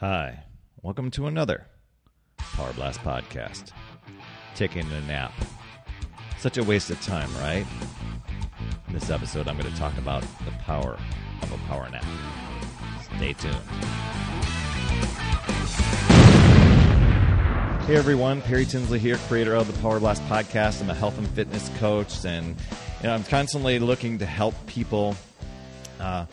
Hi, welcome to another Power Blast podcast. Taking a nap. Such a waste of time, right? In this episode, I'm going to talk about the power of a power nap. Stay tuned. Hey everyone, Perry Tinsley here, creator of the Power Blast podcast. I'm a health and fitness coach, and you know, I'm constantly looking to help people uh,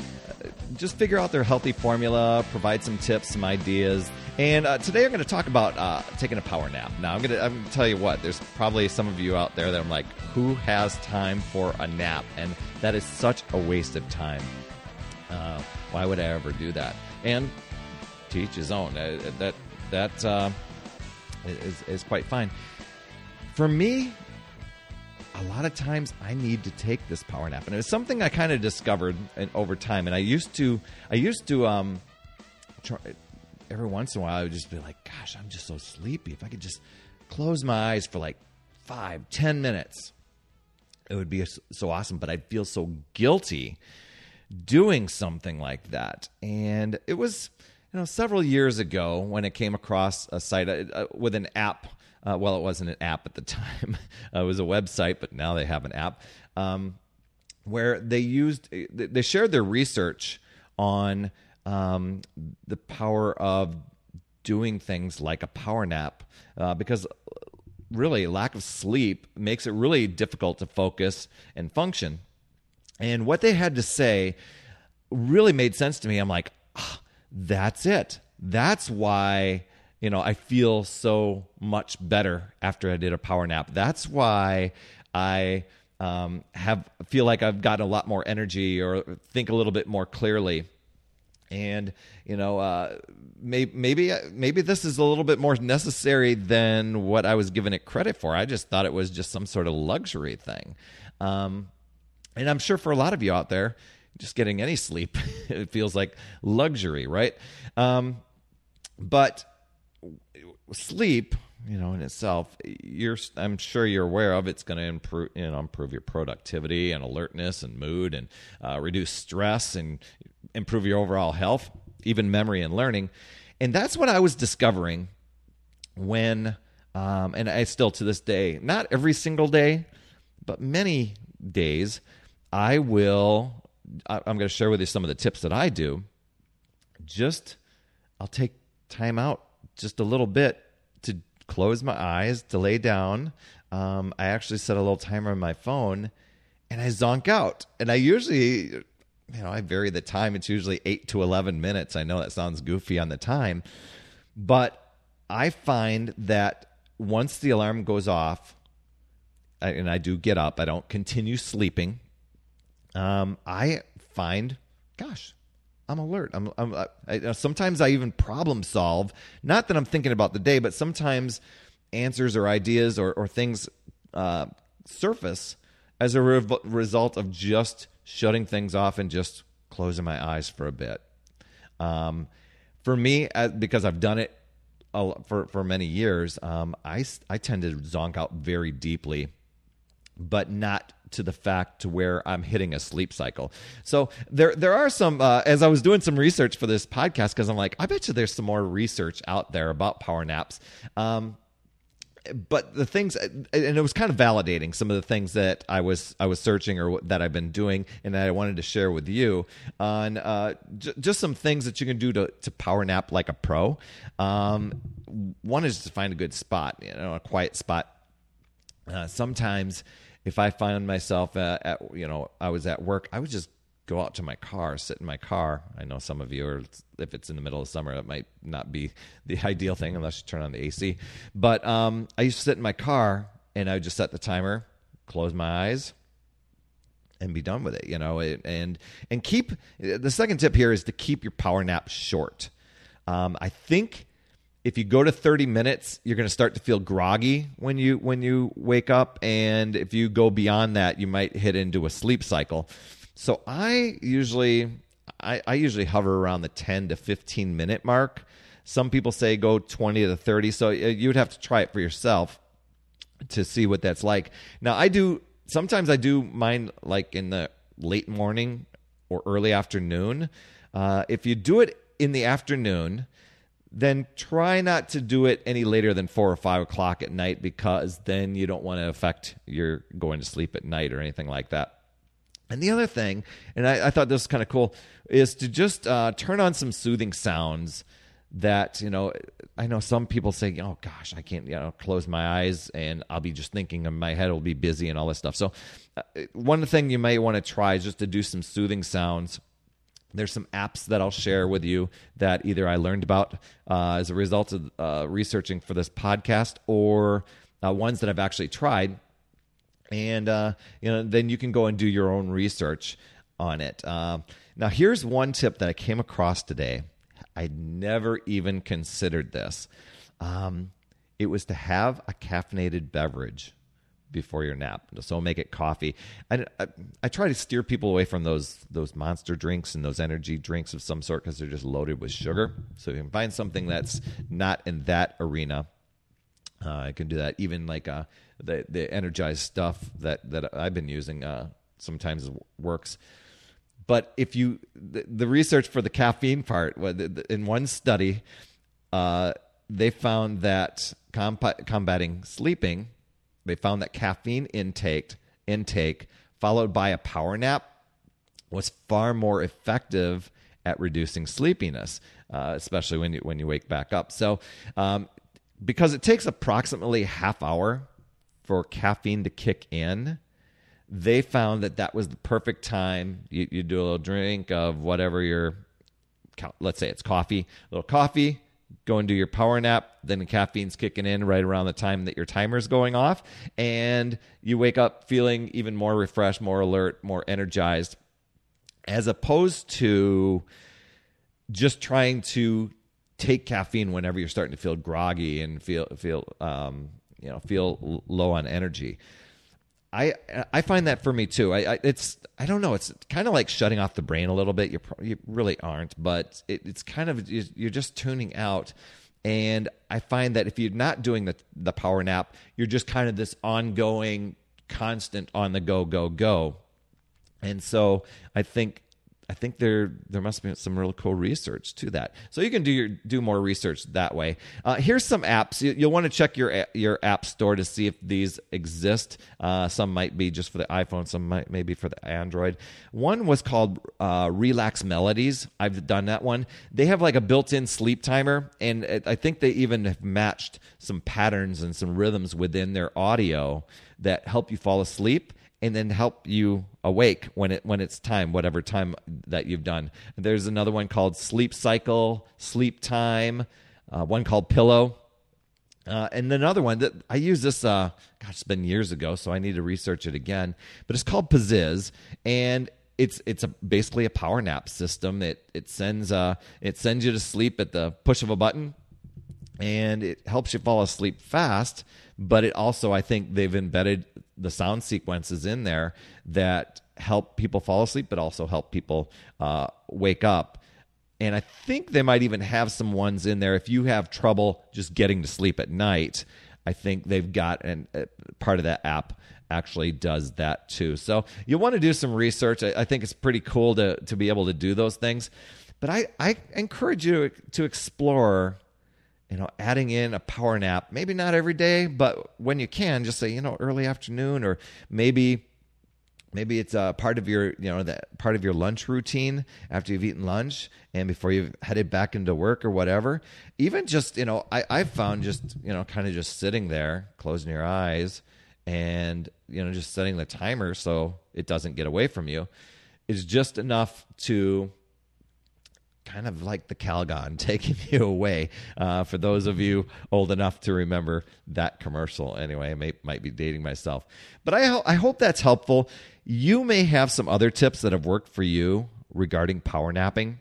just figure out their healthy formula, provide some tips, some ideas. And uh, today I'm going to talk about uh, taking a power nap. Now I'm going to I'm to tell you what. There's probably some of you out there that I'm like, who has time for a nap? And that is such a waste of time. Uh, why would I ever do that? And teach his own. Uh, that that uh, is is quite fine. For me, a lot of times I need to take this power nap, and it was something I kind of discovered in, over time. And I used to, I used to, um, try, every once in a while, I would just be like, "Gosh, I'm just so sleepy. If I could just close my eyes for like five, ten minutes, it would be so awesome." But I'd feel so guilty doing something like that, and it was, you know, several years ago when it came across a site uh, with an app uh, well, it wasn't an app at the time. uh, it was a website, but now they have an app um, where they used they shared their research on um, the power of doing things like a power nap uh, because really lack of sleep makes it really difficult to focus and function. And what they had to say really made sense to me. I'm like, oh, that's it. That's why you know, I feel so much better after I did a power nap. That's why I um, have feel like I've got a lot more energy or think a little bit more clearly. And you know, uh, maybe maybe maybe this is a little bit more necessary than what I was giving it credit for. I just thought it was just some sort of luxury thing. Um, and I'm sure for a lot of you out there, just getting any sleep, it feels like luxury, right? Um, but sleep, you know, in itself, you're I'm sure you're aware of it's going to improve, you know, improve your productivity and alertness and mood and uh, reduce stress and improve your overall health, even memory and learning. And that's what I was discovering when, um, and I still to this day, not every single day, but many days, I will. I'm going to share with you some of the tips that I do. Just, I'll take time out just a little bit to close my eyes, to lay down. Um, I actually set a little timer on my phone and I zonk out. And I usually, you know, I vary the time. It's usually eight to 11 minutes. I know that sounds goofy on the time, but I find that once the alarm goes off, and I do get up, I don't continue sleeping. Um, I find, gosh, I'm alert. I'm, I'm I, sometimes I even problem solve. Not that I'm thinking about the day, but sometimes answers or ideas or, or things uh, surface as a re- result of just shutting things off and just closing my eyes for a bit. Um, for me, because I've done it for for many years, um, I I tend to zonk out very deeply, but not to the fact to where I'm hitting a sleep cycle. So there there are some uh, as I was doing some research for this podcast because I'm like I bet you there's some more research out there about power naps. Um, but the things and it was kind of validating some of the things that I was I was searching or that I've been doing and that I wanted to share with you on uh, j- just some things that you can do to, to power nap like a pro. Um, one is to find a good spot, you know, a quiet spot. Uh, sometimes if I find myself at, at, you know I was at work, I would just go out to my car, sit in my car. I know some of you are if it's in the middle of summer, it might not be the ideal thing unless you turn on the AC. But um, I used to sit in my car and I would just set the timer, close my eyes, and be done with it. You know, and and keep the second tip here is to keep your power nap short. Um, I think if you go to 30 minutes you're going to start to feel groggy when you when you wake up and if you go beyond that you might hit into a sleep cycle. So i usually i, I usually hover around the 10 to 15 minute mark. Some people say go 20 to 30 so uh, you would have to try it for yourself to see what that's like. Now i do sometimes i do mine like in the late morning or early afternoon. Uh, if you do it in the afternoon then try not to do it any later than four or five o'clock at night because then you don't want to affect your going to sleep at night or anything like that. And the other thing, and I, I thought this was kind of cool, is to just uh, turn on some soothing sounds that you know i know some people say oh gosh i can't you know close my eyes and i'll be just thinking and my head will be busy and all this stuff so uh, one thing you may want to try is just to do some soothing sounds there's some apps that I'll share with you that either I learned about uh, as a result of uh, researching for this podcast, or uh, ones that I've actually tried, and uh, you know then you can go and do your own research on it. Uh, now, here's one tip that I came across today. I never even considered this. Um, it was to have a caffeinated beverage before your nap. So make it coffee. I, I, I, try to steer people away from those those monster drinks and those energy drinks of some sort because they're just loaded with sugar. So you can find something that's not in that arena. Uh, I can do that. Even like uh, the the energized stuff that that I've been using uh, sometimes works. But if you the, the, research for the caffeine part in one study, uh, they found that combating sleeping they found that caffeine intake intake followed by a power nap was far more effective at reducing sleepiness, uh, especially when you when you wake back up. So, um, because it takes approximately half hour for caffeine to kick in, they found that that was the perfect time. You, you do a little drink of whatever your, let's say it's coffee, a little coffee, go and do your power nap. Then the caffeine's kicking in right around the time that your timer's going off. And you wake up feeling even more refreshed, more alert, more energized, as opposed to just trying to take caffeine whenever you're starting to feel groggy and feel feel um, you know feel low on energy. I I find that for me too. I, I it's I don't know. It's kind of like shutting off the brain a little bit. You you really aren't, but it, it's kind of you're just tuning out. And I find that if you're not doing the the power nap, you're just kind of this ongoing, constant on the go, go, go. And so I think I think there there must be some real cool research to that. So you can do your do more research that way. Uh, here's some apps you, will want to check your your app store to see if these exist. Uh, some might be just for the iPhone, some might maybe for the Android. One was called uh, Relax Melodies. I've done that one. They have like a built-in sleep timer, and I think they even have matched some patterns and some rhythms within their audio that help you fall asleep and then help you awake when it when it's time whatever time that you've done there's another one called sleep cycle sleep time uh, one called pillow uh, and another one that I use this, uh, gosh, it's been years ago, so I need to research it again. But it's called Pzizz, and it's it's a, basically a power nap system. It it sends uh it sends you to sleep at the push of a button, and it helps you fall asleep fast. But it also, I think, they've embedded the sound sequences in there that help people fall asleep, but also help people uh, wake up. And I think they might even have some ones in there if you have trouble just getting to sleep at night. I think they've got and uh, part of that app actually does that too. So you want to do some research. I, I, think it's pretty cool to to be able to do those things. But I, I encourage you to explore you know, adding in a power nap, maybe not every day, but when you can, just say, you know, early afternoon or maybe maybe it's a part of your you know that part of your lunch routine after you've eaten lunch and before you've headed back into work or whatever. Even just you know i i've found just you know kind of just sitting there closing your eyes and you know just setting the timer so it doesn't get away from you is just enough to kind of like the Calgon taking you away. Uh, for those of you old enough to remember that commercial, anyway, I may, might be dating myself, but I I hope that's helpful. You may have some other tips that have worked for you regarding power napping.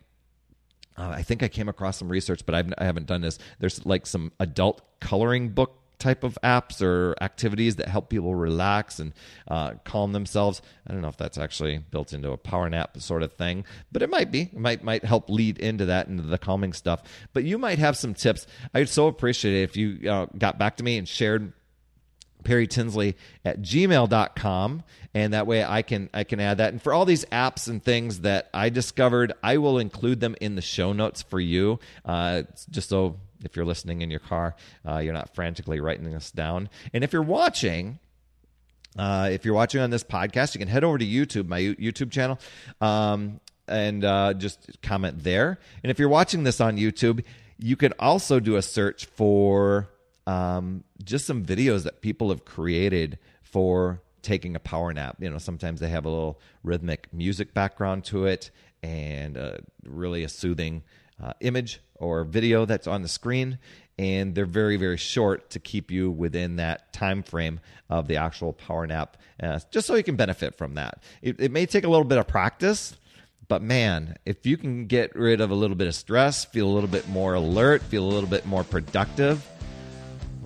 Uh, I think I came across some research, but I've, I haven't done this. There's like some adult coloring book type of apps or activities that help people relax and uh, calm themselves. I don't know if that's actually built into a power nap sort of thing, but it might be. It might might help lead into that into the calming stuff. But you might have some tips. I'd so appreciate it if you uh, got back to me and shared Perry Tinsley at gmail.com. And that way I can I can add that. And for all these apps and things that I discovered, I will include them in the show notes for you. Uh, just so if you're listening in your car, uh, you're not frantically writing this down. And if you're watching, uh, if you're watching on this podcast, you can head over to YouTube, my YouTube channel, um, and uh, just comment there. And if you're watching this on YouTube, you can also do a search for um, just some videos that people have created for taking a power nap. You know, sometimes they have a little rhythmic music background to it and uh, really a soothing uh, image or video that's on the screen and they're very very short to keep you within that time frame of the actual power nap uh, just so you can benefit from that. It, it, may take a little bit of practice but man if you can get rid of a little bit of stress feel a little bit more alert feel a little bit more productive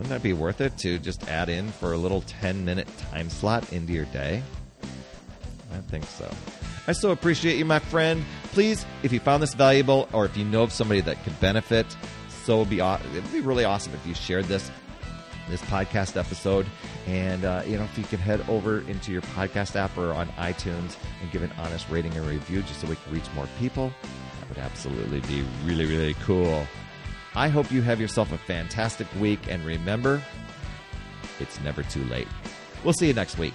wouldn't that be worth it to just add in for a little 10 minute time slot into your day? I think so I so appreciate you, my friend. Please, if you found this valuable or if you know of somebody that could benefit, so it'd be, it'd be really awesome if you shared this this podcast episode. And, uh, you know, if you could head over into your podcast app or on iTunes and give an honest rating and review just so we can reach more people, that would absolutely be really, really cool. I hope you have yourself a fantastic week. And remember, it's never too late. We'll see you next week.